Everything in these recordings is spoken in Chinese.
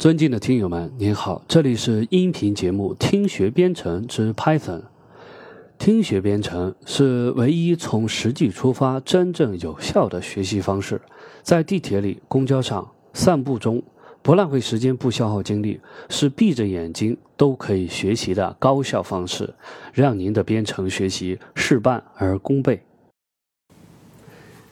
尊敬的听友们，您好，这里是音频节目《听学编程之 Python》。听学编程是唯一从实际出发、真正有效的学习方式。在地铁里、公交上、散步中，不浪费时间、不消耗精力，是闭着眼睛都可以学习的高效方式，让您的编程学习事半而功倍。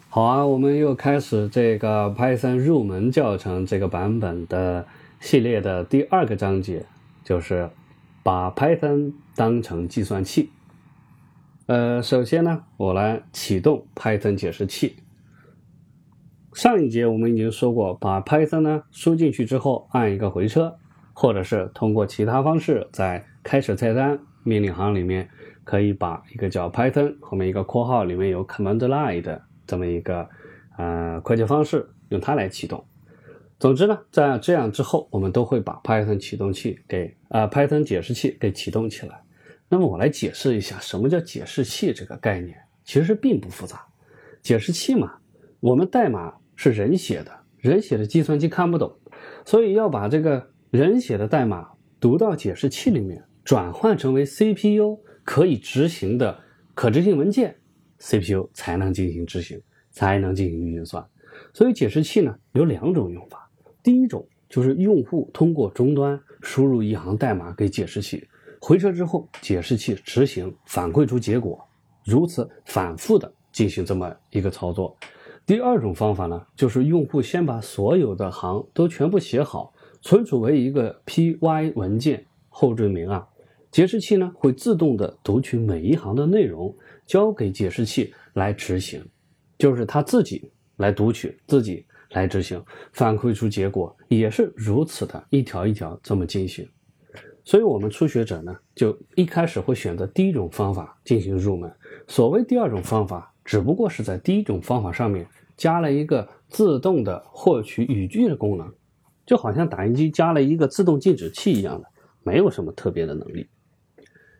好啊，我们又开始这个 Python 入门教程这个版本的。系列的第二个章节就是把 Python 当成计算器。呃，首先呢，我来启动 Python 解释器。上一节我们已经说过，把 Python 呢输进去之后，按一个回车，或者是通过其他方式，在开始菜单命令行里面，可以把一个叫 Python 后面一个括号里面有 Command Line 的这么一个呃快捷方式，用它来启动。总之呢，在这样之后，我们都会把 Python 启动器给啊 Python 解释器给启动起来。那么我来解释一下什么叫解释器这个概念，其实并不复杂。解释器嘛，我们代码是人写的，人写的计算机看不懂，所以要把这个人写的代码读到解释器里面，转换成为 CPU 可以执行的可执行文件，CPU 才能进行执行，才能进行运算。所以解释器呢有两种用法。第一种就是用户通过终端输入一行代码给解释器，回车之后，解释器执行反馈出结果，如此反复的进行这么一个操作。第二种方法呢，就是用户先把所有的行都全部写好，存储为一个 py 文件后缀名啊，解释器呢会自动的读取每一行的内容，交给解释器来执行，就是他自己来读取自己。来执行，反馈出结果也是如此的一条一条这么进行。所以，我们初学者呢，就一开始会选择第一种方法进行入门。所谓第二种方法，只不过是在第一种方法上面加了一个自动的获取语句的功能，就好像打印机加了一个自动静止器一样的，没有什么特别的能力。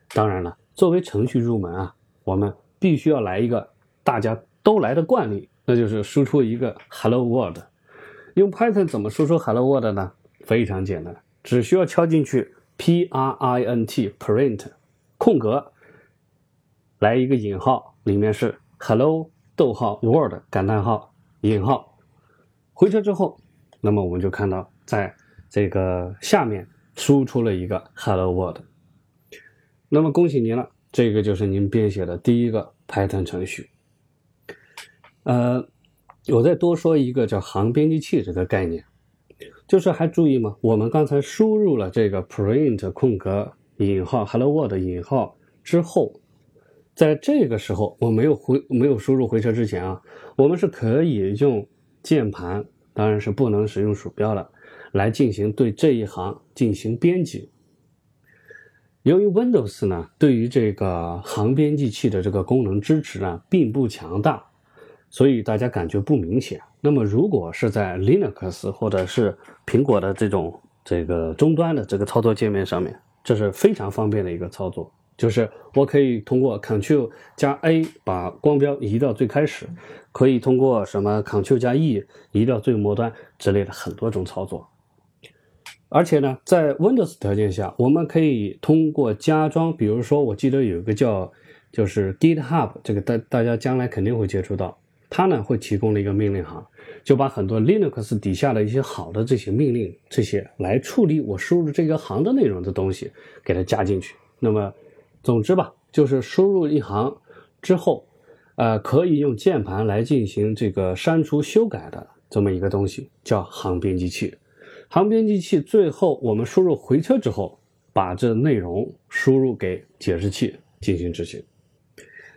当然了，作为程序入门啊，我们必须要来一个大家都来的惯例。那就是输出一个 Hello World，用 Python 怎么输出 Hello World 呢？非常简单，只需要敲进去 print print 空格，来一个引号，里面是 Hello 逗号 World 感叹号引号，回车之后，那么我们就看到在这个下面输出了一个 Hello World。那么恭喜您了，这个就是您编写的第一个 Python 程序。呃，我再多说一个叫行编辑器这个概念，就是还注意吗？我们刚才输入了这个 print 空格引号 hello world 引号之后，在这个时候我没有回没有输入回车之前啊，我们是可以用键盘，当然是不能使用鼠标了，来进行对这一行进行编辑。由于 Windows 呢，对于这个行编辑器的这个功能支持呢，并不强大。所以大家感觉不明显。那么，如果是在 Linux 或者是苹果的这种这个终端的这个操作界面上面，这是非常方便的一个操作。就是我可以通过 Ctrl 加 A 把光标移到最开始，可以通过什么 Ctrl 加 E 移到最末端之类的很多种操作。而且呢，在 Windows 条件下，我们可以通过加装，比如说，我记得有一个叫就是 GitHub，这个大大家将来肯定会接触到。它呢会提供了一个命令行，就把很多 Linux 底下的一些好的这些命令，这些来处理我输入这个行的内容的东西，给它加进去。那么，总之吧，就是输入一行之后，呃，可以用键盘来进行这个删除、修改的这么一个东西，叫行编辑器。行编辑器最后我们输入回车之后，把这内容输入给解释器进行执行。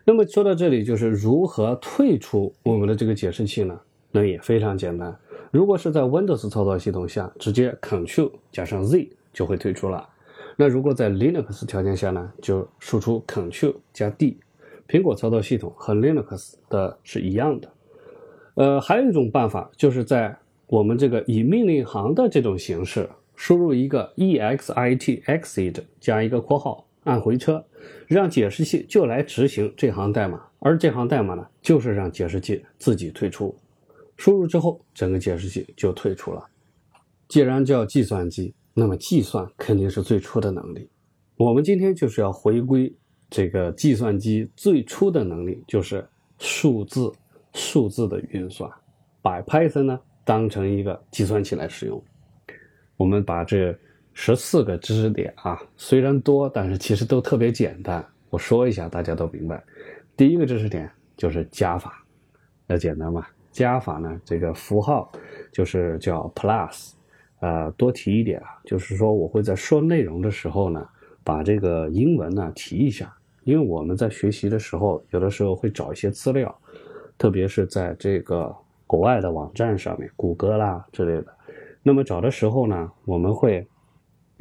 那么说到这里，就是如何退出我们的这个解释器呢？那也非常简单。如果是在 Windows 操作系统下，直接 Ctrl 加上 Z 就会退出了。那如果在 Linux 条件下呢，就输出 Ctrl 加 D。苹果操作系统和 Linux 的是一样的。呃，还有一种办法，就是在我们这个以命令行的这种形式，输入一个 exit exit 加一个括号。按回车，让解释器就来执行这行代码，而这行代码呢，就是让解释器自己退出。输入之后，整个解释器就退出了。既然叫计算机，那么计算肯定是最初的能力。我们今天就是要回归这个计算机最初的能力，就是数字数字的运算，把 Python 呢当成一个计算器来使用。我们把这十四个知识点啊，虽然多，但是其实都特别简单。我说一下，大家都明白。第一个知识点就是加法，那简单嘛？加法呢，这个符号就是叫 plus。呃，多提一点啊，就是说我会在说内容的时候呢，把这个英文呢提一下，因为我们在学习的时候，有的时候会找一些资料，特别是在这个国外的网站上面，谷歌啦之类的。那么找的时候呢，我们会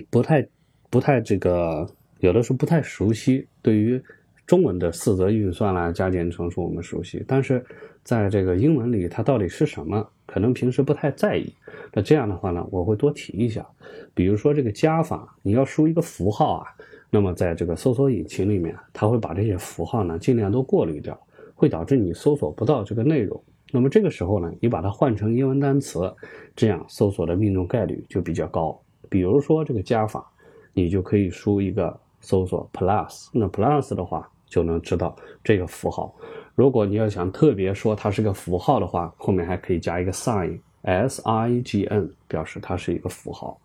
不太不太这个，有的时候不太熟悉。对于中文的四则运算啦、加减乘除我们熟悉，但是在这个英文里，它到底是什么？可能平时不太在意，那这样的话呢，我会多提一下。比如说这个加法，你要输一个符号啊，那么在这个搜索引擎里面，它会把这些符号呢尽量都过滤掉，会导致你搜索不到这个内容。那么这个时候呢，你把它换成英文单词，这样搜索的命中概率就比较高。比如说这个加法，你就可以输一个搜索 plus，那 plus 的话就能知道这个符号。如果你要想特别说它是个符号的话，后面还可以加一个 sign，s i g n，表示它是一个符号。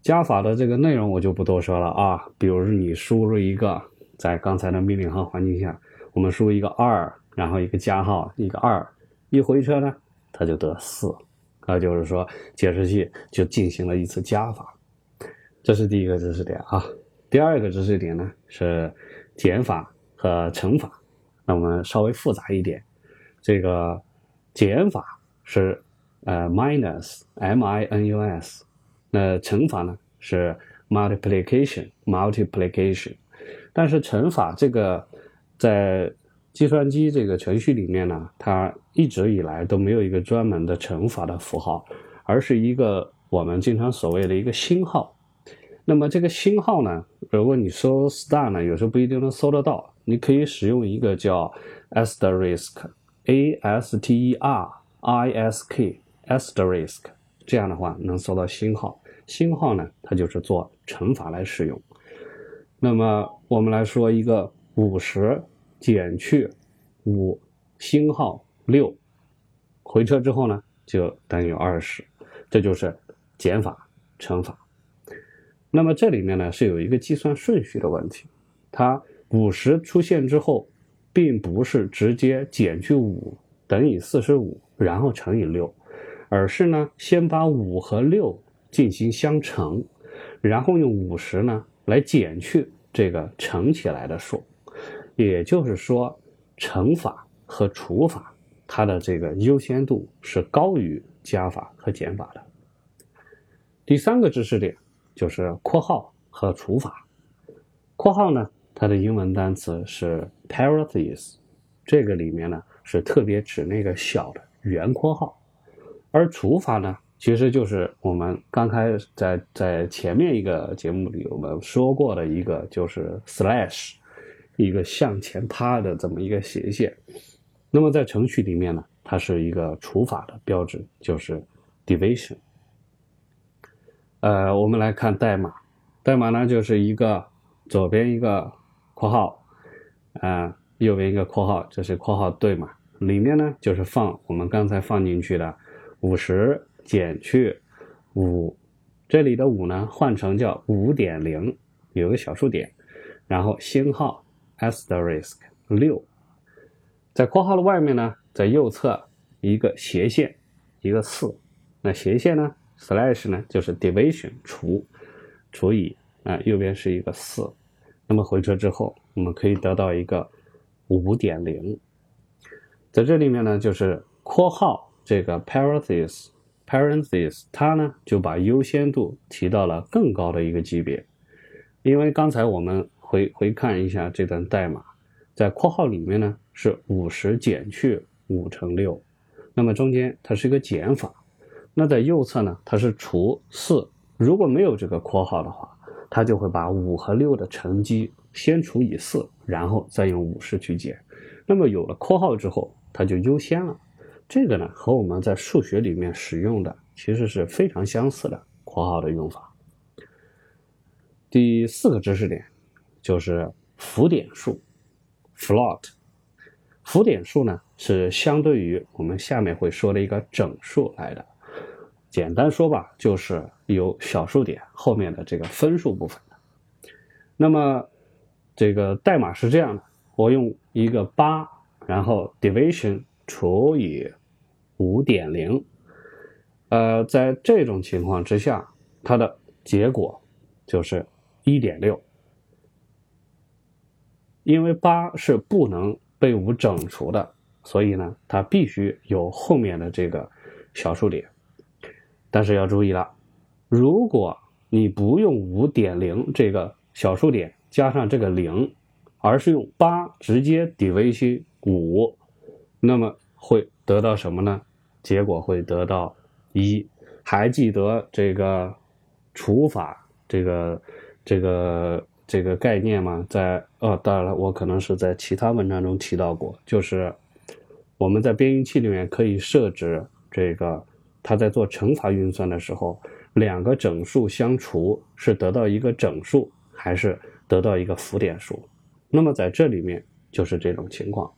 加法的这个内容我就不多说了啊。比如你输入一个，在刚才的命令行环境下，我们输入一个二，然后一个加号，一个二，一回车呢，它就得四，那就是说解释器就进行了一次加法。这是第一个知识点啊。第二个知识点呢是减法和乘法。那我们稍微复杂一点，这个减法是呃 minus m i n u s，那乘法呢是 multiplication multiplication，但是乘法这个在计算机这个程序里面呢，它一直以来都没有一个专门的乘法的符号，而是一个我们经常所谓的一个星号。那么这个星号呢，如果你搜 star 呢，有时候不一定能搜得到。你可以使用一个叫 asterisk，a s t e r i s k asterisk，这样的话能搜到星号。星号呢，它就是做乘法来使用。那么我们来说一个五十减去五星号六，回车之后呢，就等于二十，这就是减法乘法。那么这里面呢是有一个计算顺序的问题，它。五十出现之后，并不是直接减去五等于四十五，然后乘以六，而是呢先把五和六进行相乘，然后用五十呢来减去这个乘起来的数。也就是说，乘法和除法它的这个优先度是高于加法和减法的。第三个知识点就是括号和除法，括号呢。它的英文单词是 parentheses，这个里面呢是特别指那个小的圆括号，而除法呢其实就是我们刚开始在在前面一个节目里我们说过的一个就是 slash，一个向前趴的这么一个斜线。那么在程序里面呢，它是一个除法的标志，就是 division。呃，我们来看代码，代码呢就是一个左边一个。括号，啊，右边一个括号，这是括号对嘛？里面呢就是放我们刚才放进去的五十减去五，这里的五呢换成叫五点零，有个小数点，然后星号 asterisk 六，在括号的外面呢，在右侧一个斜线，一个四，那斜线呢 slash 呢就是 division 除除以啊，右边是一个四。那么回车之后，我们可以得到一个五点零，在这里面呢，就是括号这个 parentheses parentheses，它呢就把优先度提到了更高的一个级别，因为刚才我们回回看一下这段代码，在括号里面呢是五十减去五乘六，那么中间它是一个减法，那在右侧呢它是除四，如果没有这个括号的话。它就会把五和六的乘积先除以四，然后再用五十去减。那么有了括号之后，它就优先了。这个呢和我们在数学里面使用的其实是非常相似的括号的用法。第四个知识点就是浮点数 （float）。浮点数呢是相对于我们下面会说的一个整数来的。简单说吧，就是有小数点后面的这个分数部分。那么这个代码是这样的：我用一个八，然后 division 除以五点零。呃，在这种情况之下，它的结果就是一点六，因为八是不能被五整除的，所以呢，它必须有后面的这个小数点。但是要注意了，如果你不用五点零这个小数点加上这个零，而是用八直接抵 vc 五，那么会得到什么呢？结果会得到一。还记得这个除法这个这个这个概念吗？在哦，当然了，我可能是在其他文章中提到过，就是我们在编译器里面可以设置这个。它在做乘法运算的时候，两个整数相除是得到一个整数，还是得到一个浮点数？那么在这里面就是这种情况。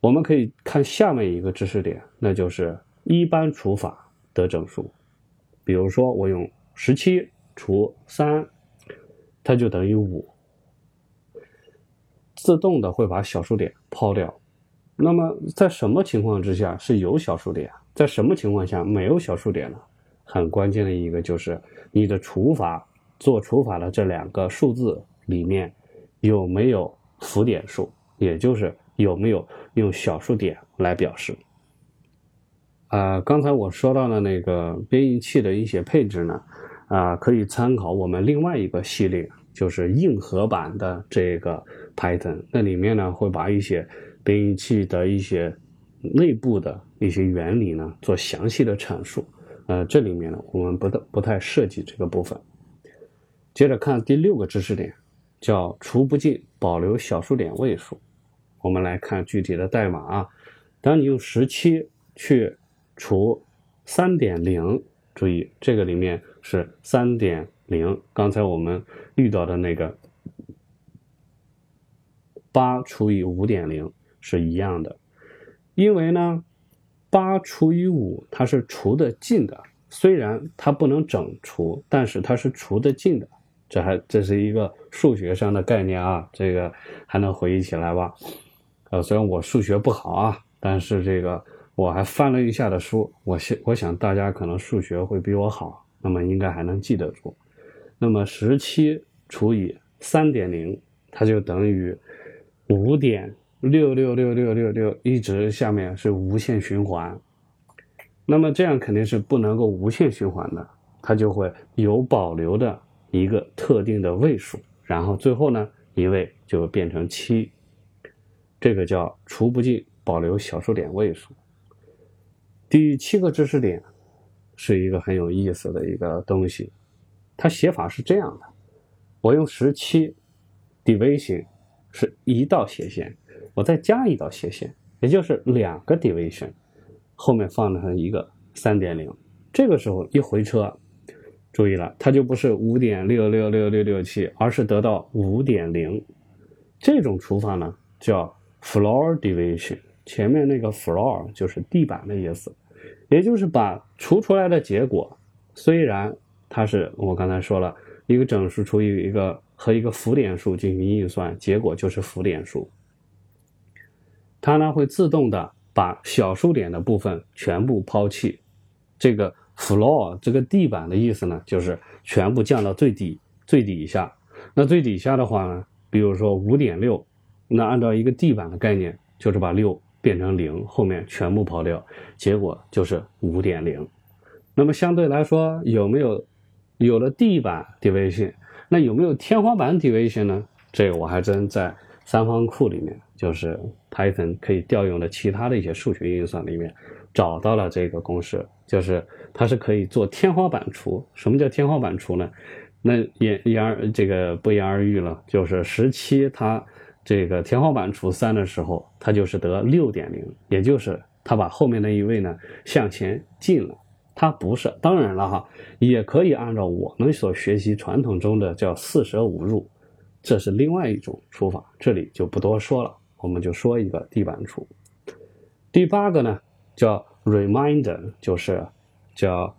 我们可以看下面一个知识点，那就是一般除法得整数。比如说，我用十七除三，它就等于五，自动的会把小数点抛掉。那么在什么情况之下是有小数点？在什么情况下没有小数点呢？很关键的一个就是你的除法做除法的这两个数字里面有没有浮点数，也就是有没有用小数点来表示。啊，刚才我说到的那个编译器的一些配置呢，啊，可以参考我们另外一个系列，就是硬核版的这个 Python，那里面呢会把一些编译器的一些。内部的一些原理呢，做详细的阐述。呃，这里面呢，我们不太不太涉及这个部分。接着看第六个知识点，叫除不尽保留小数点位数。我们来看具体的代码啊。当你用十七去除三点零，注意这个里面是三点零，刚才我们遇到的那个八除以五点零是一样的。因为呢，八除以五它是除得尽的，虽然它不能整除，但是它是除得尽的。这还这是一个数学上的概念啊，这个还能回忆起来吧？呃，虽然我数学不好啊，但是这个我还翻了一下的书，我想我想大家可能数学会比我好，那么应该还能记得住。那么十七除以三点零，它就等于五点。六六六六六六，一直下面是无限循环，那么这样肯定是不能够无限循环的，它就会有保留的一个特定的位数，然后最后呢一位就变成七，这个叫除不尽保留小数点位数。第七个知识点是一个很有意思的一个东西，它写法是这样的：我用十七，division 是一道斜线。我再加一道斜线，也就是两个 division，后面放上一个三点零，这个时候一回车，注意了，它就不是五点六六六六六七，而是得到五点零。这种除法呢叫 floor division，前面那个 floor 就是地板的意思，也就是把除出来的结果，虽然它是我刚才说了一个整数除以一个和一个浮点数进行运算，结果就是浮点数。它呢会自动的把小数点的部分全部抛弃，这个 floor 这个地板的意思呢，就是全部降到最底最底下。那最底下的话呢，比如说五点六，那按照一个地板的概念，就是把六变成零，后面全部抛掉，结果就是五点零。那么相对来说，有没有有了地板 division，那有没有天花板 division 呢？这个我还真在。三方库里面就是 Python 可以调用的其他的一些数学运算里面找到了这个公式，就是它是可以做天花板除。什么叫天花板除呢？那言言而这个不言而喻了，就是十七它这个天花板除三的时候，它就是得六点零，也就是它把后面那一位呢向前进了，它不是。当然了哈，也可以按照我们所学习传统中的叫四舍五入，这是另外一种除法，这里就不多说了。我们就说一个地板除。第八个呢叫 reminder，就是叫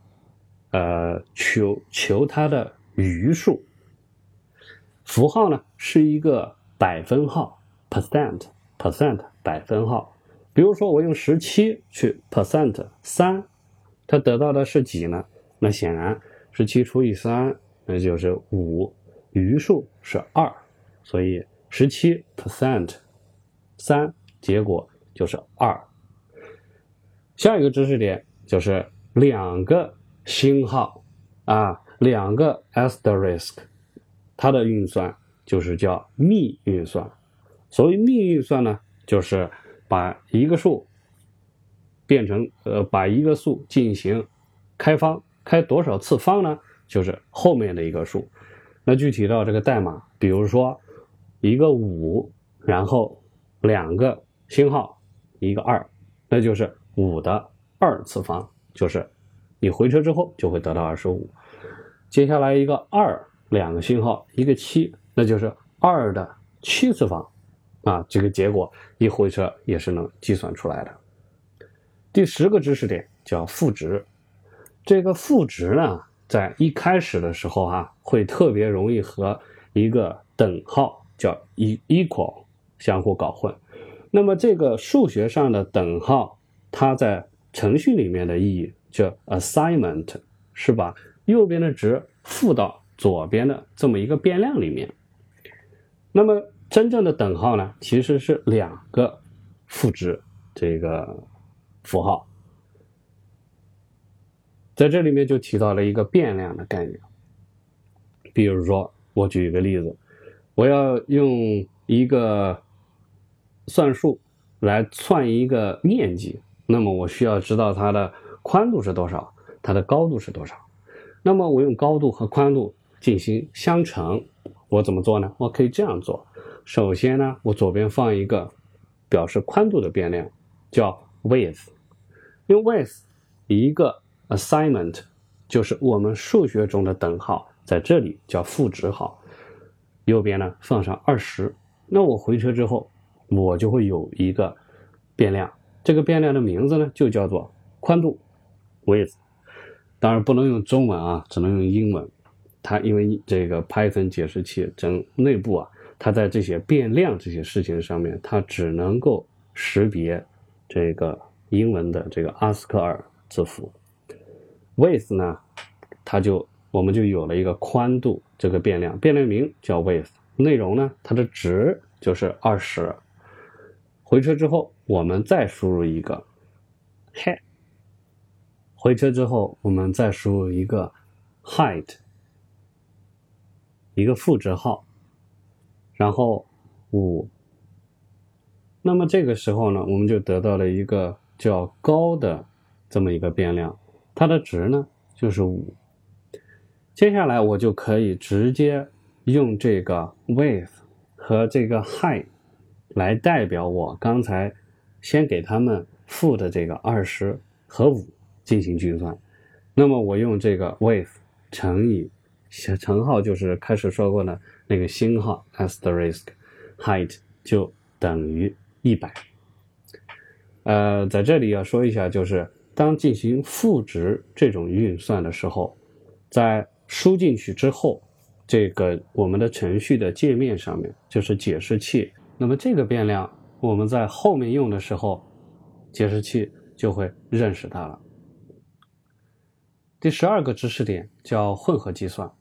呃求求它的余数。符号呢是一个百分号，percent percent 百分号。比如说我用十七去 percent 三，它得到的是几呢？那显然十七除以三，那就是五，余数是二，所以十七 percent 三，结果就是二。下一个知识点就是两个星号啊，两个 asterisk。它的运算就是叫幂运算。所谓幂运算呢，就是把一个数变成呃，把一个数进行开方，开多少次方呢？就是后面的一个数。那具体到这个代码，比如说一个五，然后两个星号，一个二，那就是五的二次方，就是你回车之后就会得到二十五。接下来一个二。两个星号，一个七，那就是二的七次方，啊，这个结果一回车也是能计算出来的。第十个知识点叫赋值，这个赋值呢，在一开始的时候哈，会特别容易和一个等号叫 equal 相互搞混。那么这个数学上的等号，它在程序里面的意义叫 assignment，是把右边的值赋到。左边的这么一个变量里面，那么真正的等号呢，其实是两个赋值这个符号，在这里面就提到了一个变量的概念。比如说，我举一个例子，我要用一个算术来算一个面积，那么我需要知道它的宽度是多少，它的高度是多少。那么我用高度和宽度。进行相乘，我怎么做呢？我可以这样做。首先呢，我左边放一个表示宽度的变量，叫 width。用 width 一个 assignment 就是我们数学中的等号，在这里叫赋值号。右边呢放上二十，那我回车之后，我就会有一个变量。这个变量的名字呢就叫做宽度 width。当然不能用中文啊，只能用英文。它因为这个 Python 解释器整内部啊，它在这些变量这些事情上面，它只能够识别这个英文的这个阿斯克尔字符。with 呢，它就我们就有了一个宽度这个变量，变量名叫 with，内容呢，它的值就是二十。回车之后，我们再输入一个 height，回车之后，我们再输入一个 height。一个赋值号，然后五，那么这个时候呢，我们就得到了一个较高的这么一个变量，它的值呢就是五。接下来我就可以直接用这个 with 和这个 high 来代表我刚才先给他们赋的这个二十和五进行计算。那么我用这个 with 乘以。乘号就是开始说过的那个星号 asterisk，height 就等于一百。呃，在这里要说一下，就是当进行赋值这种运算的时候，在输进去之后，这个我们的程序的界面上面就是解释器，那么这个变量我们在后面用的时候，解释器就会认识它了。第十二个知识点叫混合计算。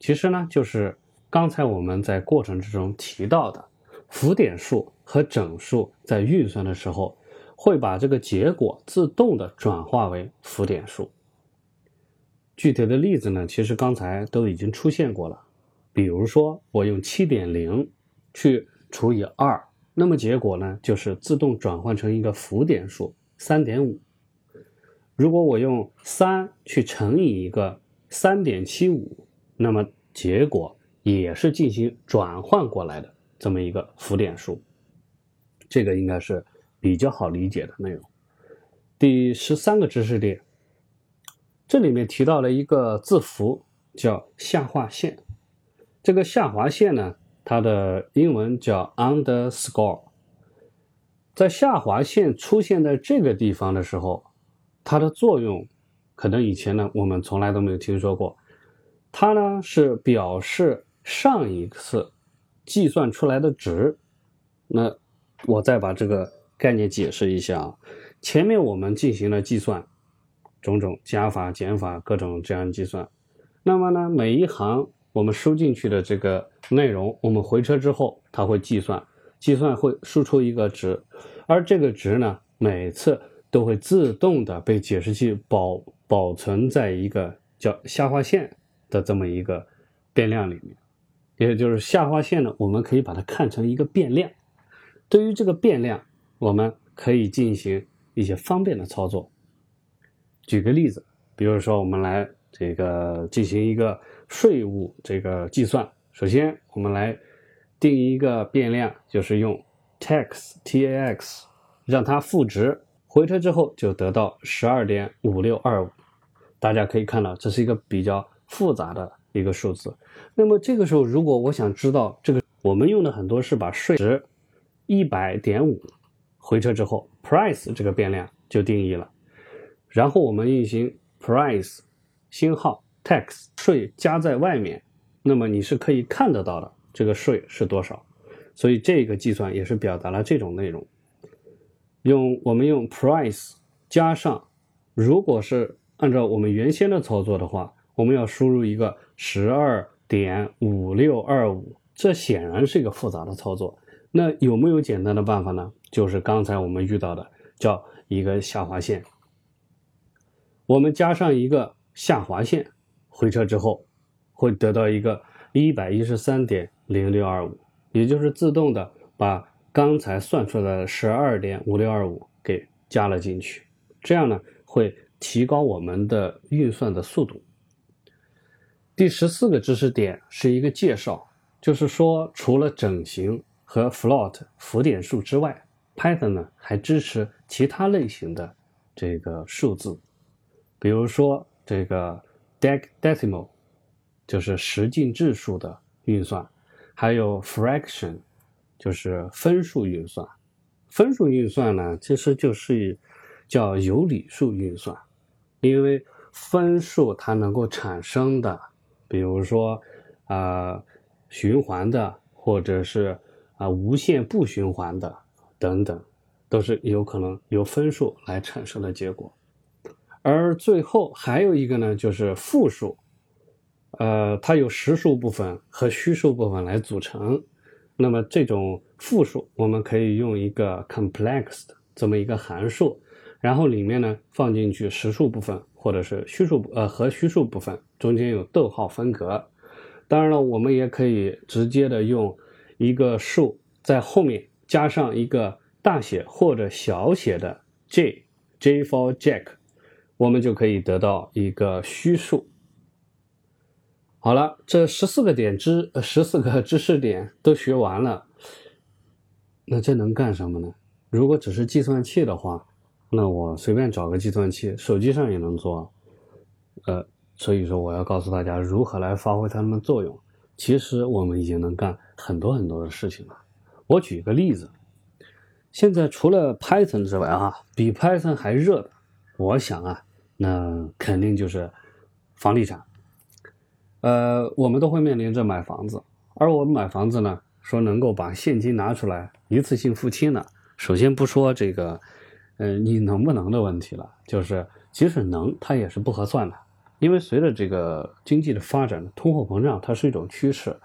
其实呢，就是刚才我们在过程之中提到的，浮点数和整数在运算的时候，会把这个结果自动的转化为浮点数。具体的例子呢，其实刚才都已经出现过了。比如说，我用七点零去除以二，那么结果呢，就是自动转换成一个浮点数三点五。如果我用三去乘以一个三点七五。那么结果也是进行转换过来的这么一个浮点数，这个应该是比较好理解的内容。第十三个知识点这里面提到了一个字符叫下划线，这个下划线呢，它的英文叫 underscore。在下划线出现在这个地方的时候，它的作用可能以前呢我们从来都没有听说过。它呢是表示上一次计算出来的值。那我再把这个概念解释一下啊，前面我们进行了计算。种种加法、减法，各种这样计算。那么呢，每一行我们输进去的这个内容，我们回车之后，它会计算，计算会输出一个值，而这个值呢，每次都会自动的被解释器保保存在一个叫下划线的这么一个变量里面。也就是下划线呢，我们可以把它看成一个变量。对于这个变量，我们可以进行一些方便的操作。举个例子，比如说我们来这个进行一个税务这个计算。首先，我们来定一个变量，就是用 tax t a x 让它赋值，回车之后就得到十二点五六二五。大家可以看到，这是一个比较复杂的一个数字。那么这个时候，如果我想知道这个，我们用的很多是把税值一百点五回车之后，price 这个变量就定义了。然后我们运行 price 星号 tax 税加在外面，那么你是可以看得到的这个税是多少，所以这个计算也是表达了这种内容。用我们用 price 加上，如果是按照我们原先的操作的话，我们要输入一个十二点五六二五，这显然是一个复杂的操作。那有没有简单的办法呢？就是刚才我们遇到的，叫一个下划线。我们加上一个下划线，回车之后会得到一个一百一十三点零六二五，也就是自动的把刚才算出来的十二点五六二五给加了进去，这样呢会提高我们的运算的速度。第十四个知识点是一个介绍，就是说除了整形和 float 浮点数之外，Python 呢还支持其他类型的这个数字。比如说这个 dec decimal 就是十进制数的运算，还有 fraction，就是分数运算。分数运算呢，其实就是叫有理数运算，因为分数它能够产生的，比如说啊循环的，或者是啊无限不循环的等等，都是有可能由分数来产生的结果。而最后还有一个呢，就是复数，呃，它有实数部分和虚数部分来组成。那么这种复数，我们可以用一个 complex 的这么一个函数，然后里面呢放进去实数部分或者是虚数呃和虚数部分中间有逗号分隔。当然了，我们也可以直接的用一个数在后面加上一个大写或者小写的 j，j for Jack。我们就可以得到一个虚数。好了，这十四个点知十四个知识点都学完了，那这能干什么呢？如果只是计算器的话，那我随便找个计算器，手机上也能做。呃，所以说我要告诉大家如何来发挥它们的作用。其实我们已经能干很多很多的事情了。我举个例子，现在除了 Python 之外啊，比 Python 还热的，我想啊。那肯定就是房地产，呃，我们都会面临着买房子，而我们买房子呢，说能够把现金拿出来一次性付清呢，首先不说这个，呃，你能不能的问题了，就是即使能，它也是不合算的，因为随着这个经济的发展，通货膨胀它是一种趋势，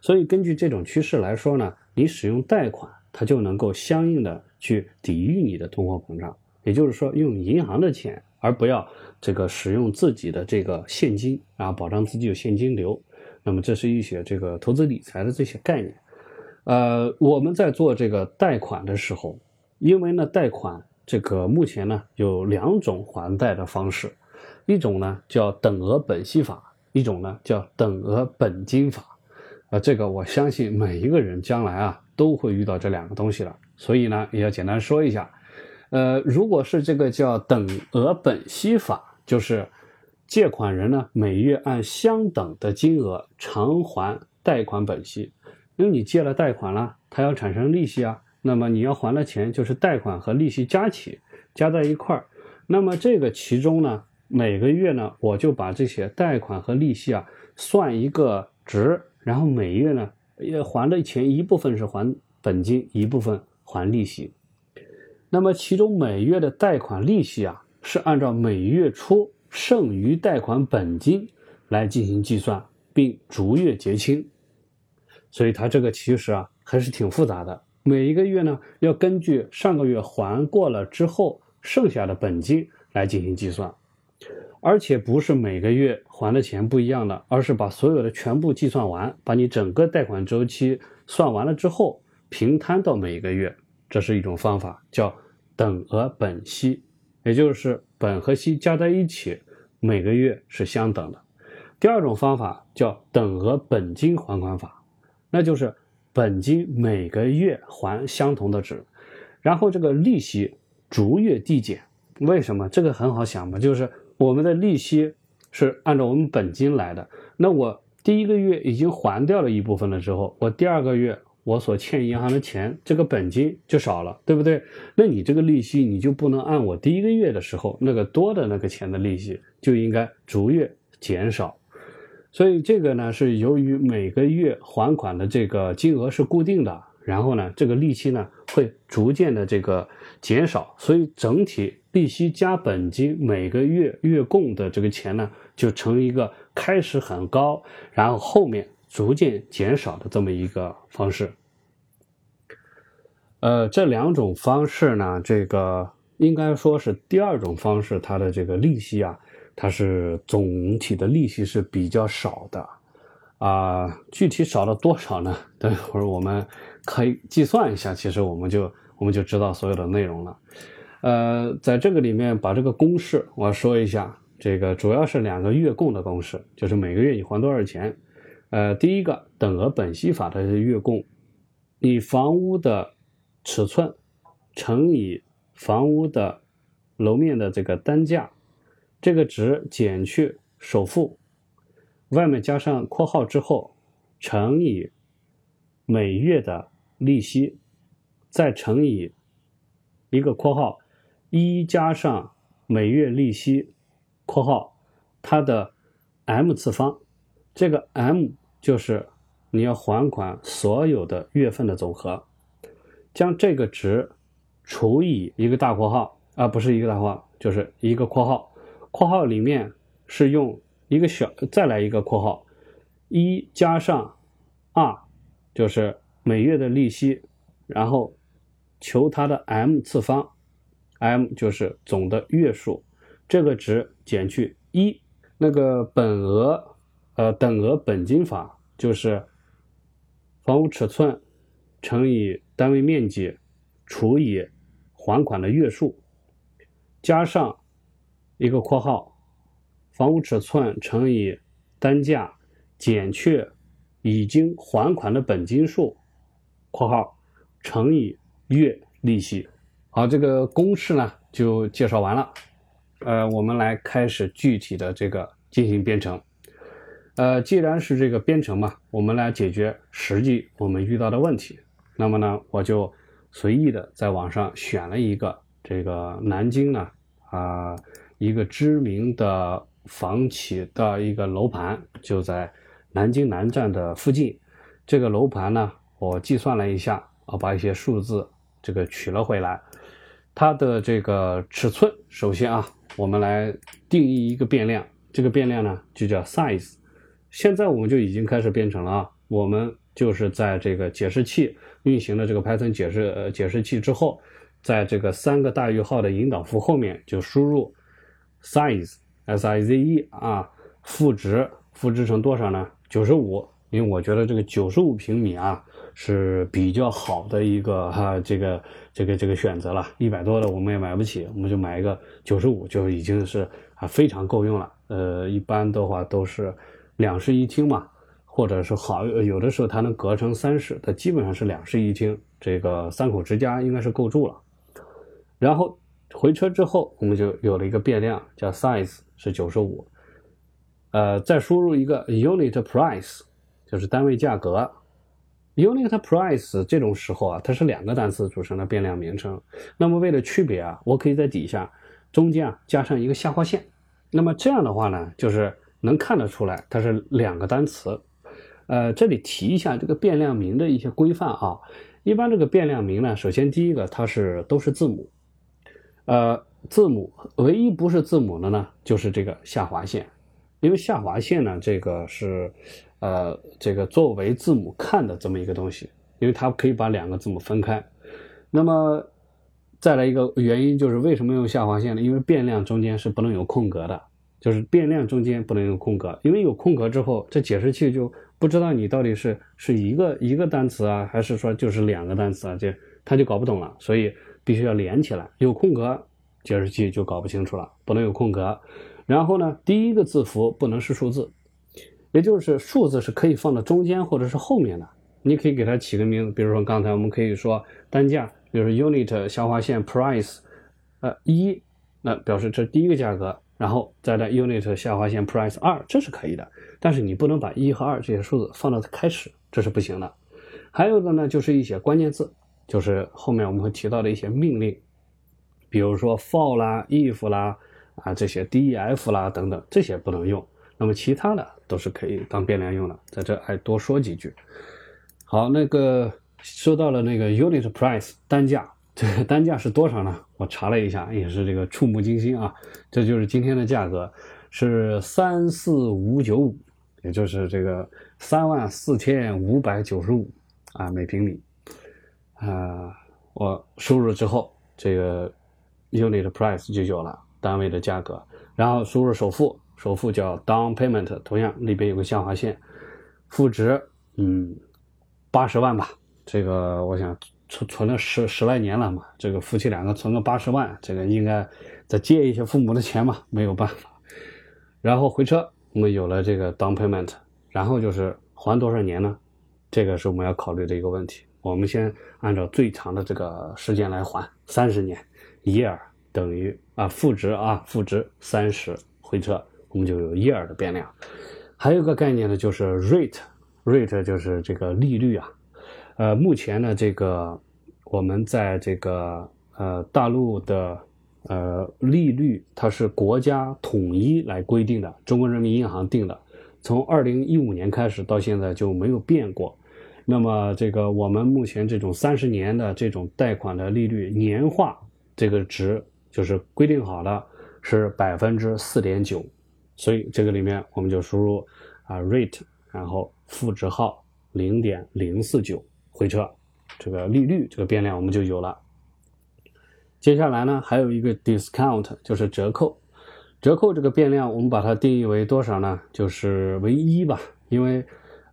所以根据这种趋势来说呢，你使用贷款，它就能够相应的去抵御你的通货膨胀，也就是说，用银行的钱。而不要这个使用自己的这个现金啊，保障自己有现金流。那么这是一些这个投资理财的这些概念。呃，我们在做这个贷款的时候，因为呢，贷款这个目前呢有两种还贷的方式，一种呢叫等额本息法，一种呢叫等额本金法。啊，这个我相信每一个人将来啊都会遇到这两个东西了，所以呢也要简单说一下。呃，如果是这个叫等额本息法，就是借款人呢每月按相等的金额偿还贷款本息。因为你借了贷款了，它要产生利息啊，那么你要还的钱就是贷款和利息加起，加在一块儿。那么这个其中呢，每个月呢，我就把这些贷款和利息啊算一个值，然后每月呢也还的钱一部分是还本金，一部分还利息。那么其中每月的贷款利息啊，是按照每月初剩余贷款本金来进行计算，并逐月结清。所以它这个其实啊还是挺复杂的，每一个月呢要根据上个月还过了之后剩下的本金来进行计算，而且不是每个月还的钱不一样的，而是把所有的全部计算完，把你整个贷款周期算完了之后平摊到每一个月，这是一种方法，叫等额本息，也就是本和息加在一起每个月是相等的。第二种方法叫等额本金还款法。那就是本金每个月还相同的值，然后这个利息逐月递减。为什么？这个很好想嘛，就是我们的利息是按照我们本金来的。那我第一个月已经还掉了一部分了之后，我第二个月我所欠银行的钱，这个本金就少了，对不对？那你这个利息你就不能按我第一个月的时候那个多的那个钱的利息，就应该逐月减少。所以这个呢，是由于每个月还款的这个金额是固定的，然后呢，这个利息呢会逐渐的这个减少，所以整体利息加本金每个月月供的这个钱呢，就成一个开始很高，然后后面逐渐减少的这么一个方式。呃，这两种方式呢，这个应该说是第二种方式，它的这个利息啊。它是总体的利息是比较少的，啊，具体少了多少呢？等会儿我们可以计算一下，其实我们就我们就知道所有的内容了。呃，在这个里面把这个公式我说一下，这个主要是两个月供的公式，就是每个月你还多少钱。呃，第一个等额本息法的月供，你房屋的尺寸乘以房屋的楼面的这个单价。这个值减去首付，外面加上括号之后，乘以每月的利息，再乘以一个括号一加上每月利息括号它的 m 次方，这个 m 就是你要还款所有的月份的总和，将这个值除以一个大括号，而不是一个大括号，就是一个括号。括号里面是用一个小，再来一个括号，一加上二就是每月的利息，然后求它的 m 次方，m 就是总的月数，这个值减去一，那个本额，呃，等额本金法就是房屋尺寸乘以单位面积除以还款的月数，加上。一个括号，房屋尺寸乘以单价减去已经还款的本金数，括号乘以月利息。好，这个公式呢就介绍完了。呃，我们来开始具体的这个进行编程。呃，既然是这个编程嘛，我们来解决实际我们遇到的问题。那么呢，我就随意的在网上选了一个这个南京呢啊。一个知名的房企的一个楼盘就在南京南站的附近。这个楼盘呢，我计算了一下，我把一些数字这个取了回来。它的这个尺寸，首先啊，我们来定义一个变量，这个变量呢就叫 size。现在我们就已经开始编程了啊，我们就是在这个解释器运行的这个 Python 解释解释器之后，在这个三个大于号的引导符后面就输入。Size s i z e 啊，赋值赋值成多少呢？九十五，因为我觉得这个九十五平米啊是比较好的一个哈，这个这个这个选择了。一百多的我们也买不起，我们就买一个九十五就已经是啊非常够用了。呃，一般的话都是两室一厅嘛，或者是好有的时候它能隔成三室，它基本上是两室一厅，这个三口之家应该是够住了。然后。回车之后，我们就有了一个变量，叫 size 是九十五。呃，再输入一个 unit price，就是单位价格。unit price 这种时候啊，它是两个单词组成的变量名称。那么为了区别啊，我可以在底下中间啊加上一个下划线。那么这样的话呢，就是能看得出来它是两个单词。呃，这里提一下这个变量名的一些规范啊。一般这个变量名呢，首先第一个它是都是字母，呃，字母唯一不是字母的呢，就是这个下划线，因为下划线呢，这个是呃这个作为字母看的这么一个东西，因为它可以把两个字母分开。那么再来一个原因就是为什么用下划线呢？因为变量中间是不能有空格的。就是变量中间不能有空格，因为有空格之后，这解释器就不知道你到底是是一个一个单词啊，还是说就是两个单词啊，就它就搞不懂了。所以必须要连起来，有空格，解释器就搞不清楚了，不能有空格。然后呢，第一个字符不能是数字，也就是数字是可以放到中间或者是后面的。你可以给它起个名字，比如说刚才我们可以说单价，比如说 unit 下划线 price，呃一，那表示这第一个价格。然后再来 unit 下划线 price 二，这是可以的，但是你不能把一和二这些数字放到开始，这是不行的。还有的呢，就是一些关键字，就是后面我们会提到的一些命令，比如说 for 啦、if 啦啊这些 def 啦等等，这些不能用。那么其他的都是可以当变量用的，在这还多说几句。好，那个说到了那个 unit price 单价。这 个单价是多少呢？我查了一下，也是这个触目惊心啊！这就是今天的价格，是三四五九五，也就是这个三万四千五百九十五啊每平米。啊，我输入之后，这个 unit price 就有了单位的价格，然后输入首付，首付叫 down payment，同样里边有个下划线，负值嗯八十万吧，这个我想。存存了十十来年了嘛，这个夫妻两个存个八十万，这个应该再借一些父母的钱嘛，没有办法。然后回车，我们有了这个 down payment，然后就是还多少年呢？这个是我们要考虑的一个问题。我们先按照最长的这个时间来还，三十年，year 等于啊负值啊负值三十，回车我们就有 year 的变量。还有一个概念呢，就是 rate，rate 就是这个利率啊。呃，目前呢，这个我们在这个呃大陆的呃利率，它是国家统一来规定的，中国人民银行定的，从二零一五年开始到现在就没有变过。那么这个我们目前这种三十年的这种贷款的利率年化这个值就是规定好了是百分之四点九，所以这个里面我们就输入啊 rate，然后负值号零点零四九。回车，这个利率这个变量我们就有了。接下来呢，还有一个 discount，就是折扣。折扣这个变量我们把它定义为多少呢？就是为一吧。因为，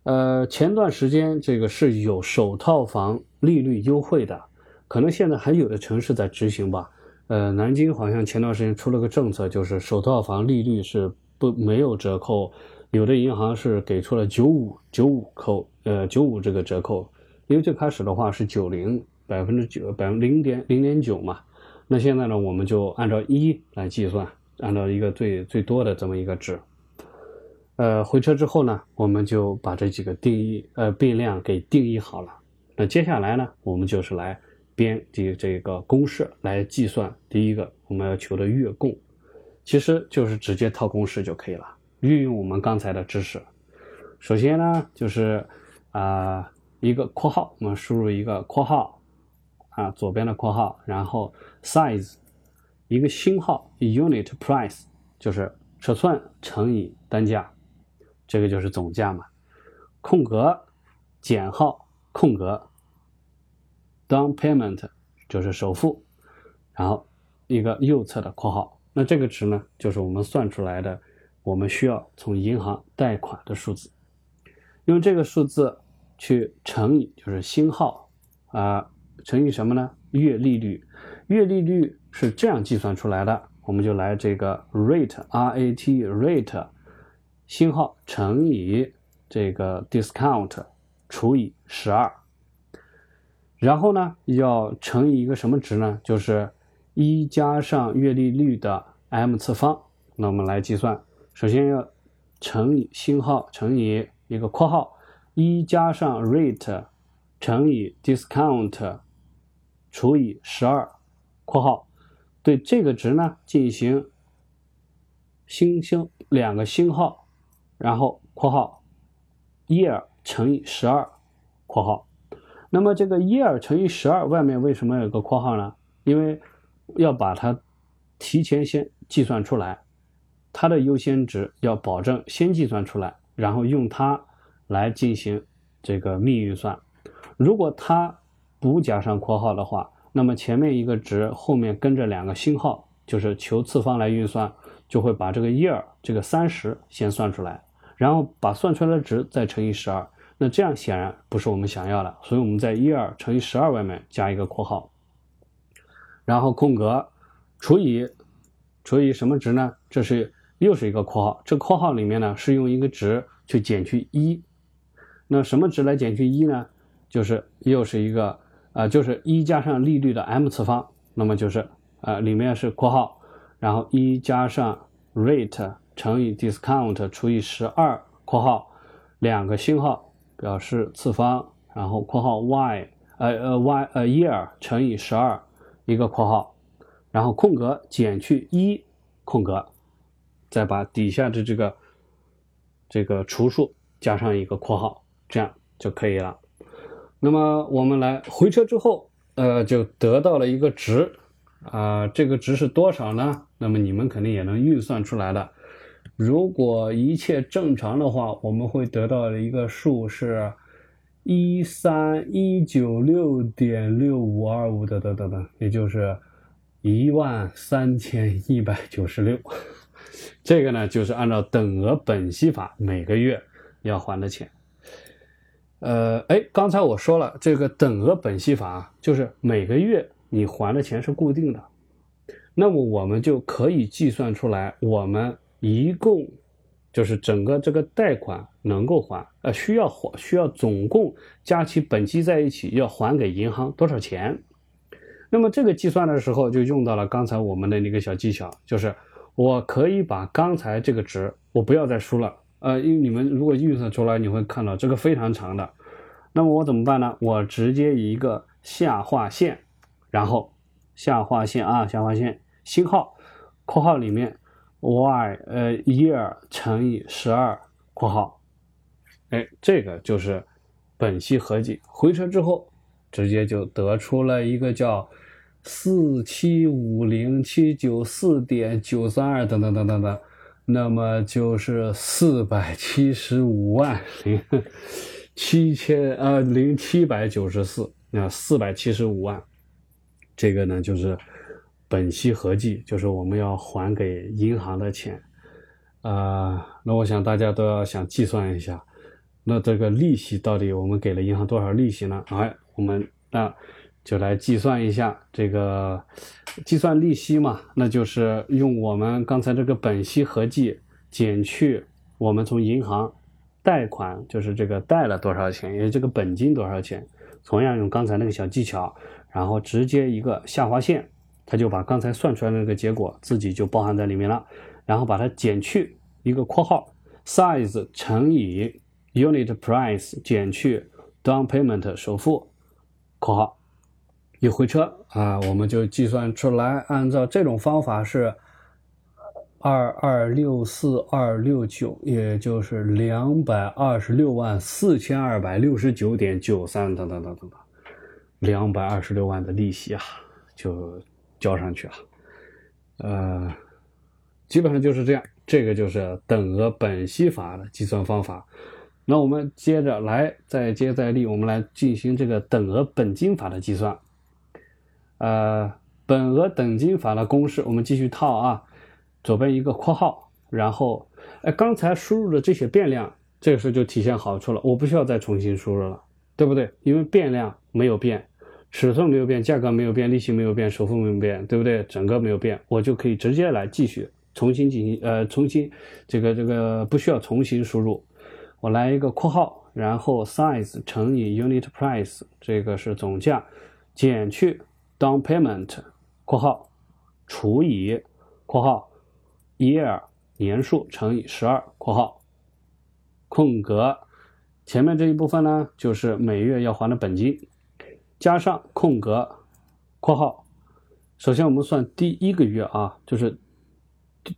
呃，前段时间这个是有首套房利率优惠的，可能现在还有的城市在执行吧。呃，南京好像前段时间出了个政策，就是首套房利率是不没有折扣，有的银行是给出了九五九五扣，呃，九五这个折扣。因为最开始的话是九零百分之九百分零点零点九嘛，那现在呢我们就按照一来计算，按照一个最最多的这么一个值。呃，回车之后呢，我们就把这几个定义呃变量给定义好了。那接下来呢，我们就是来编这这个公式来计算第一个我们要求的月供，其实就是直接套公式就可以了，运用我们刚才的知识。首先呢，就是啊。一个括号，我们输入一个括号，啊，左边的括号，然后 size，一个星号，unit price，就是尺寸乘以单价，这个就是总价嘛。空格，减号，空格，down payment 就是首付，然后一个右侧的括号，那这个值呢，就是我们算出来的，我们需要从银行贷款的数字，用这个数字。去乘以就是星号啊，乘以什么呢？月利率，月利率是这样计算出来的，我们就来这个 rate r a t rate 星号乘以这个 discount 除以十二，然后呢要乘以一个什么值呢？就是一加上月利率的 m 次方。那我们来计算，首先要乘以星号乘以一个括号一加上 rate 乘以 discount 除以十二括号对这个值呢进行星星两个星号，然后括号 year 乘以十二括号。那么这个 year 乘以十二外面为什么有个括号呢？因为要把它提前先计算出来，它的优先值要保证先计算出来，然后用它来进行这个幂运算。如果它不加上括号的话，那么前面一个值后面跟着两个星号，就是求次方来运算，就会把这个 year 这个三十先算出来，然后把算出来的值再乘以十二。那这样显然不是我们想要的，所以我们在一二乘以十二外面加一个括号，然后空格除以除以什么值呢？这是又是一个括号，这括号里面呢是用一个值去减去一，那什么值来减去一呢？就是又是一个呃，就是一加上利率的 m 次方，那么就是呃里面是括号，然后一加上 rate 乘以 discount 除以十二括号两个星号。表示次方，然后括号 y，呃呃 y 呃 year 乘以十二一个括号，然后空格减去一空格，再把底下的这个这个除数加上一个括号，这样就可以了。那么我们来回车之后，呃，就得到了一个值啊，这个值是多少呢？那么你们肯定也能运算出来的。如果一切正常的话，我们会得到的一个数是一三一九六点六五二五的等等等，也就是一万三千一百九十六。这个呢，就是按照等额本息法每个月要还的钱。呃，哎，刚才我说了，这个等额本息法啊就是每个月你还的钱是固定的，那么我们就可以计算出来我们。一共就是整个这个贷款能够还，呃，需要还需要总共加起本金在一起要还给银行多少钱？那么这个计算的时候就用到了刚才我们的那个小技巧，就是我可以把刚才这个值我不要再输了，呃，因为你们如果运算出来你会看到这个非常长的，那么我怎么办呢？我直接一个下划线，然后下划线啊，下划线星号括号里面。Y 呃 year 乘以十二括号，哎，这个就是本息合计。回车之后，直接就得出了一个叫四七五零七九四点九三二等等等等等，那么就是四百七十五万零七千呃零七百九十四啊，四百七十五万，这个呢就是。本息合计就是我们要还给银行的钱，啊，那我想大家都要想计算一下，那这个利息到底我们给了银行多少利息呢？哎，我们那就来计算一下这个计算利息嘛，那就是用我们刚才这个本息合计减去我们从银行贷款，就是这个贷了多少钱，也这个本金多少钱，同样用刚才那个小技巧，然后直接一个下划线。他就把刚才算出来的那个结果自己就包含在里面了，然后把它减去一个括号，size 乘以 unit price 减去 down payment 首付括号一回车啊，我们就计算出来，按照这种方法是二二六四二六九，也就是两百二十六万四千二百六十九点九三等等等等等，两百二十六万的利息啊，就。交上去了，呃，基本上就是这样。这个就是等额本息法的计算方法。那我们接着来，再接再厉，我们来进行这个等额本金法的计算。呃，本额等金法的公式，我们继续套啊。左边一个括号，然后，哎，刚才输入的这些变量，这个时候就体现好处了，我不需要再重新输入了，对不对？因为变量没有变。尺寸没有变，价格没有变，利息没有变，首付没有变，对不对？整个没有变，我就可以直接来继续重新进行，呃，重新这个这个不需要重新输入，我来一个括号，然后 size 乘以 unit price，这个是总价，减去 down payment 括号除以括号 year 年数乘以十二括号空格前面这一部分呢，就是每月要还的本金，加上空格括号。首先我们算第一个月啊，就是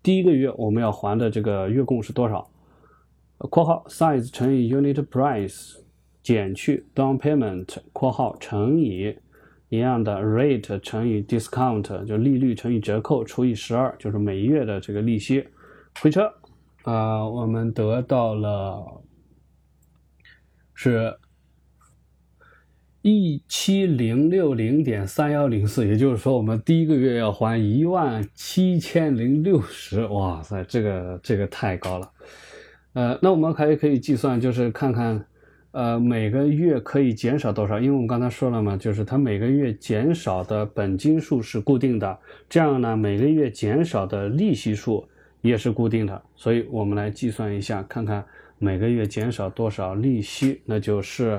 第一个月我们要还的这个月供是多少？括号 size 乘以 unit price 减去 down payment 括号乘以一样的 rate 乘以 discount 就利率乘以折扣除以十二，就是每月的这个利息。回车啊，我们得到了是一七零六零点三幺零四，也就是说我们第一个月要还一万七千零六十。哇塞，这个这个太高了。呃，那我们还可以计算，就是看看，呃，每个月可以减少多少？因为我们刚才说了嘛，就是它每个月减少的本金数是固定的，这样呢，每个月减少的利息数也是固定的。所以我们来计算一下，看看每个月减少多少利息，那就是，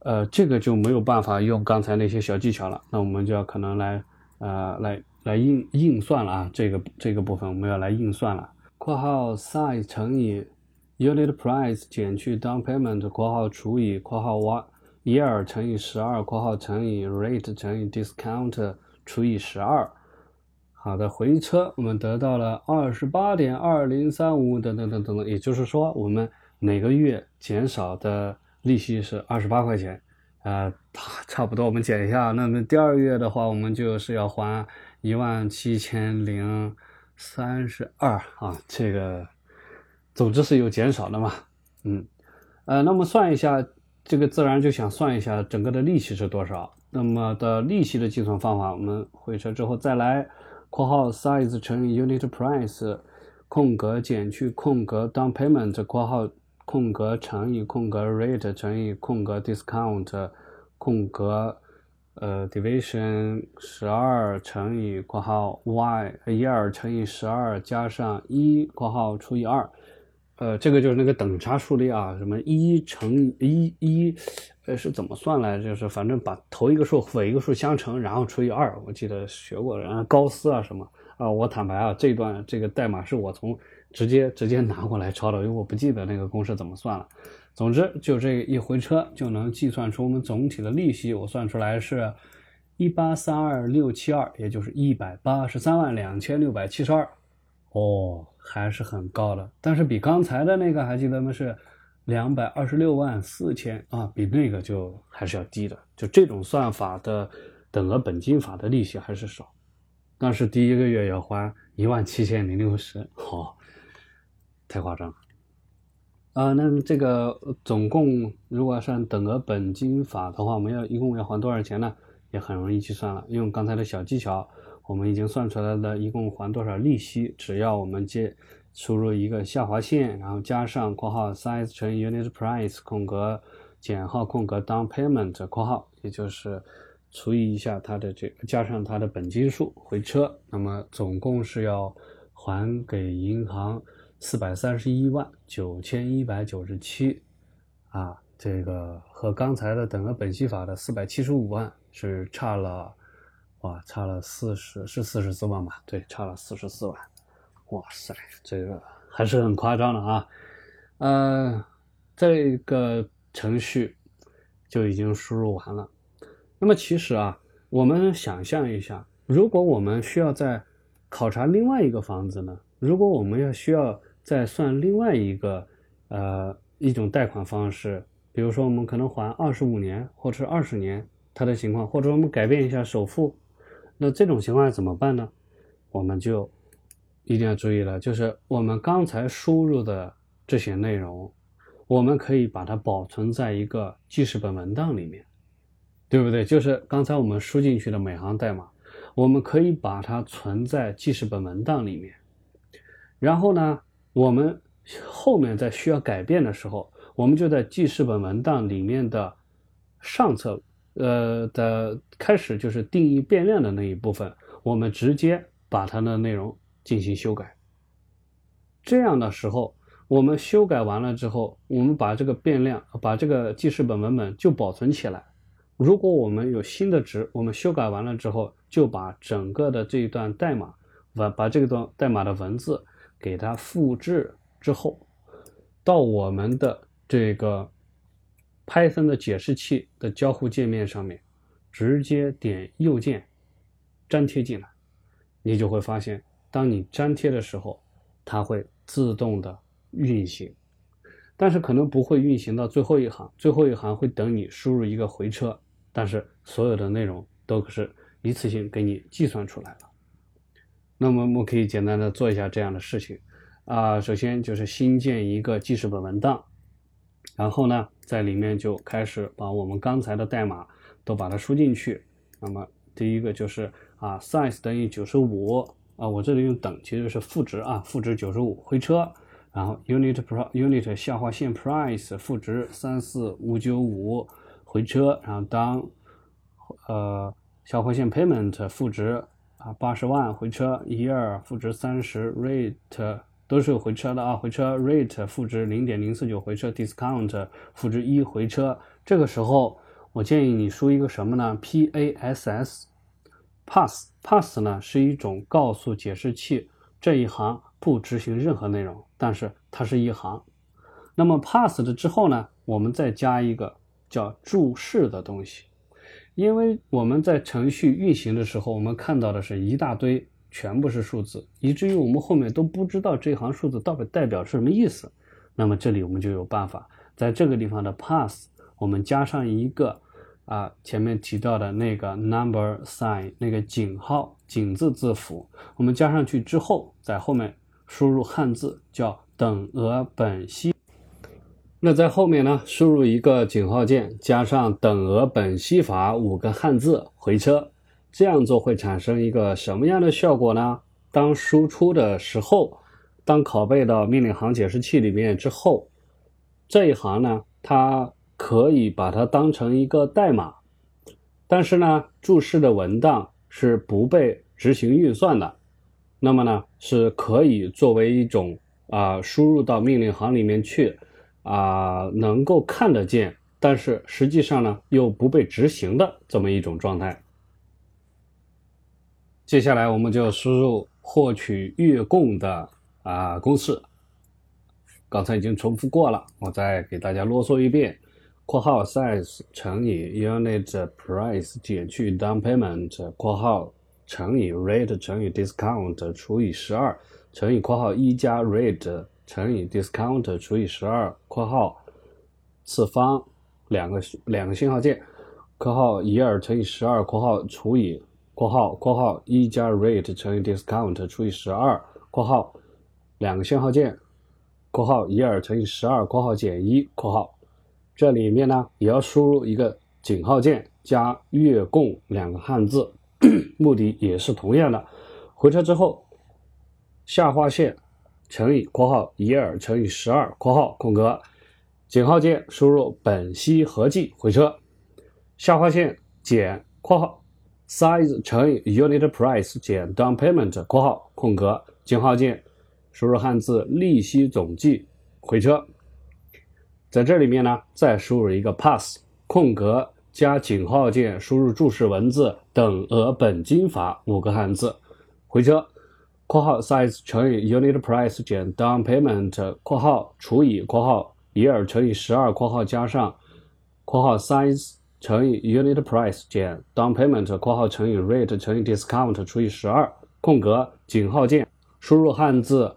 呃，这个就没有办法用刚才那些小技巧了，那我们就要可能来，呃，来来硬硬算了啊，这个这个部分我们要来硬算了。括号 size 乘以 Unit price 减去 down payment（ 括号除以括号 year 乘以十二）括号乘以 rate 乘以 discount 除以十二。好的，回车我们得到了二十八点二零三五等等等等等，也就是说我们每个月减少的利息是二十八块钱。呃，差不多我们减一下，那么第二月的话，我们就是要还一万七千零三十二啊，这个。总之是有减少的嘛，嗯，呃，那么算一下，这个自然就想算一下整个的利息是多少。那么的利息的计算方法，我们回车之后再来，括号 size 乘以 unit price，空格减去空格 down payment，括号空格乘以空格 rate 乘以空格 discount，空格呃 division 十二乘以括号 y 一二乘以十二加上一括号除以二。呃，这个就是那个等差数列啊，什么一乘一一，呃，是怎么算来？就是反正把头一个数尾一个数相乘，然后除以二。我记得学过，然后高斯啊什么啊。我坦白啊，这段这个代码是我从直接直接拿过来抄的，因为我不记得那个公式怎么算了。总之，就这一回车就能计算出我们总体的利息，我算出来是一八三二六七二，也就是一百八十三万两千六百七十二。哦。还是很高的，但是比刚才的那个还记得吗？是两百二十六万四千啊，比那个就还是要低的。就这种算法的等额本金法的利息还是少，但是第一个月要还一万七千零六十，好，太夸张了啊！那这个总共如果算等额本金法的话，我们要一共要还多少钱呢？也很容易计算了，用刚才的小技巧。我们已经算出来了，一共还多少利息？只要我们接输入一个下划线，然后加上括号 size 乘以 unit price 空格减号空格 down payment 括号，也就是除以一下它的这个加上它的本金数回车，那么总共是要还给银行四百三十一万九千一百九十七啊，这个和刚才的等额本息法的四百七十五万是差了。哇，差了四十是四十四万吧？对，差了四十四万。哇塞，这个还是很夸张的啊。呃，这个程序就已经输入完了。那么其实啊，我们想象一下，如果我们需要再考察另外一个房子呢？如果我们要需要再算另外一个呃一种贷款方式，比如说我们可能还二十五年或者是二十年，它的情况，或者我们改变一下首付。那这种情况怎么办呢？我们就一定要注意了，就是我们刚才输入的这些内容，我们可以把它保存在一个记事本文档里面，对不对？就是刚才我们输进去的每行代码，我们可以把它存在记事本文档里面。然后呢，我们后面在需要改变的时候，我们就在记事本文档里面的上侧。呃的开始就是定义变量的那一部分，我们直接把它的内容进行修改。这样的时候，我们修改完了之后，我们把这个变量，把这个记事本文本就保存起来。如果我们有新的值，我们修改完了之后，就把整个的这一段代码，把把这段代码的文字给它复制之后。到我们的这个 Python 的解释器的交互界面上面，直接点右键粘贴进来，你就会发现，当你粘贴的时候，它会自动的运行，但是可能不会运行到最后一行，最后一行会等你输入一个回车，但是所有的内容都是一次性给你计算出来了。那么我们可以简单的做一下这样的事情，啊，首先就是新建一个记事本文档，然后呢，在里面就开始把我们刚才的代码都把它输进去。那么第一个就是啊，size 等于九十五啊，我这里用等其实是赋值啊，赋值九十五回车，然后 unit pro unit 下划线 price 赋值三四五九五回车，然后当呃下划线 payment 赋值。啊，八十万回车一二赋值三十，rate 都是有回车的啊，回车 rate 赋值零点零四九回车，discount 赋值一回车。这个时候我建议你输一个什么呢？pass pass pass 呢是一种告诉解释器这一行不执行任何内容，但是它是一行。那么 pass 的之后呢，我们再加一个叫注释的东西。因为我们在程序运行的时候，我们看到的是一大堆全部是数字，以至于我们后面都不知道这行数字到底代表是什么意思。那么这里我们就有办法，在这个地方的 pass，我们加上一个啊前面提到的那个 number sign 那个井号井字字符，我们加上去之后，在后面输入汉字叫等额本息。那在后面呢？输入一个井号键，加上等额本息法五个汉字回车，这样做会产生一个什么样的效果呢？当输出的时候，当拷贝到命令行解释器里面之后，这一行呢，它可以把它当成一个代码，但是呢，注释的文档是不被执行运算的，那么呢，是可以作为一种啊输入到命令行里面去。啊，能够看得见，但是实际上呢，又不被执行的这么一种状态。接下来我们就输入获取月供的啊公式，刚才已经重复过了，我再给大家啰嗦一遍：括号 size 乘以 unit price 减去 down payment，括号乘以 rate 乘以 discount 除以十二乘以括号一加 rate。乘以 discount 除以十二（括号次方）两个两个信号键（括号一二乘以十二）（括号除以括号括号一加 rate 乘以 discount 除以十二）（括号两个信号键）（括号一二乘以十二）（括号减一）（括号）这里面呢也要输入一个井号键加月供两个汉字，目的也是同样的。回车之后，下划线。乘以括号一二乘以十二括号空格井号键输入本息合计回车下划线减括号 size 乘以 unit price 减 down payment 括号空格井号键输入汉字利息总计回车，在这里面呢再输入一个 pass 空格加井号键输入注释文字等额本金法五个汉字回车。括号 size 乘以 unit price 减 down payment 括号除以括号一二乘以十二括号加上括号 size 乘以 unit price 减 down payment 括号乘以 rate 乘以 discount 除以十二空格井号键输入汉字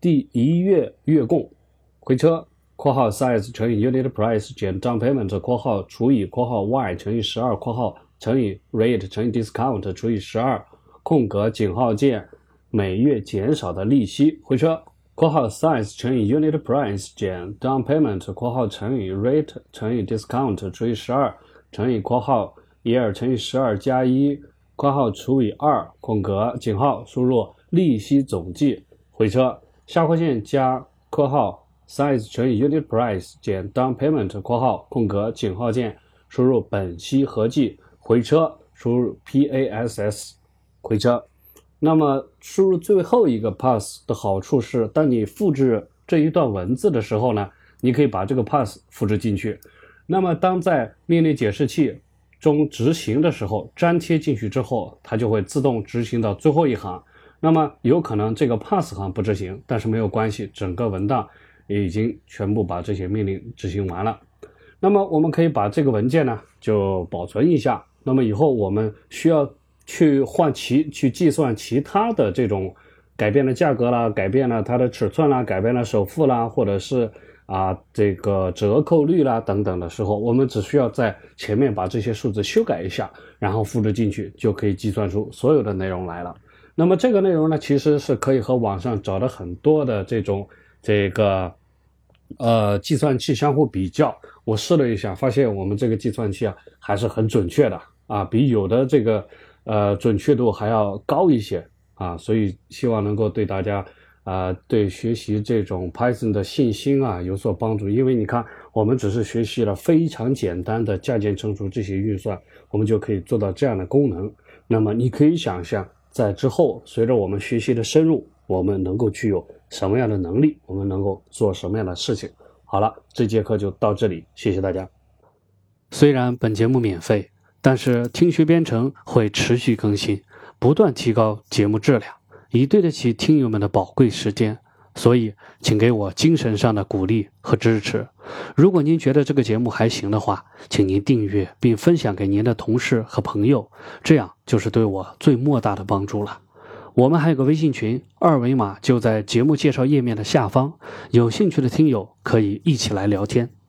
第一月月供回车括号 size 乘以 unit price 减 down payment 括号除以括号 y 乘以十二括号乘以 rate 乘以 discount 除以十二空格井号键每月减少的利息。回车（括号 size 乘以 unit price 减 down payment 括号乘以 rate 乘以 discount 除以十二乘以括号 year 乘以十二加一括号除以二空格井号输入利息总计。回车下划线加括号 size 乘以 unit price 减 down payment 括号空格井号键输入本息合计回车输入 pass 回车。那么输入最后一个 pass 的好处是，当你复制这一段文字的时候呢，你可以把这个 pass 复制进去。那么当在命令解释器中执行的时候，粘贴进去之后，它就会自动执行到最后一行。那么有可能这个 pass 行不执行，但是没有关系，整个文档也已经全部把这些命令执行完了。那么我们可以把这个文件呢就保存一下。那么以后我们需要去换其去计算其他的这种改变的价格啦，改变了它的尺寸啦，改变了首付啦，或者是啊这个折扣率啦等等的时候，我们只需要在前面把这些数字修改一下，然后复制进去，就可以计算出所有的内容来了。那么这个内容呢，其实是可以和网上找的很多的这种这个呃计算器相互比较。我试了一下，发现我们这个计算器啊还是很准确的啊，比有的这个呃准确度还要高一些啊，所以希望能够对大家啊对学习这种 Python 的信心啊有所帮助。因为你看，我们只是学习了非常简单的加减乘除这些运算，我们就可以做到这样的功能。那么你可以想象，在之后随着我们学习的深入，我们能够具有什么样的能力，我们能够做什么样的事情。好了，这节课就到这里，谢谢大家。虽然本节目免费，但是听学编程会持续更新，不断提高节目质量，以对得起听友们的宝贵时间。所以，请给我精神上的鼓励和支持。如果您觉得这个节目还行的话，请您订阅并分享给您的同事和朋友，这样就是对我最莫大的帮助了。我们还有个微信群，二维码就在节目介绍页面的下方，有兴趣的听友可以一起来聊天。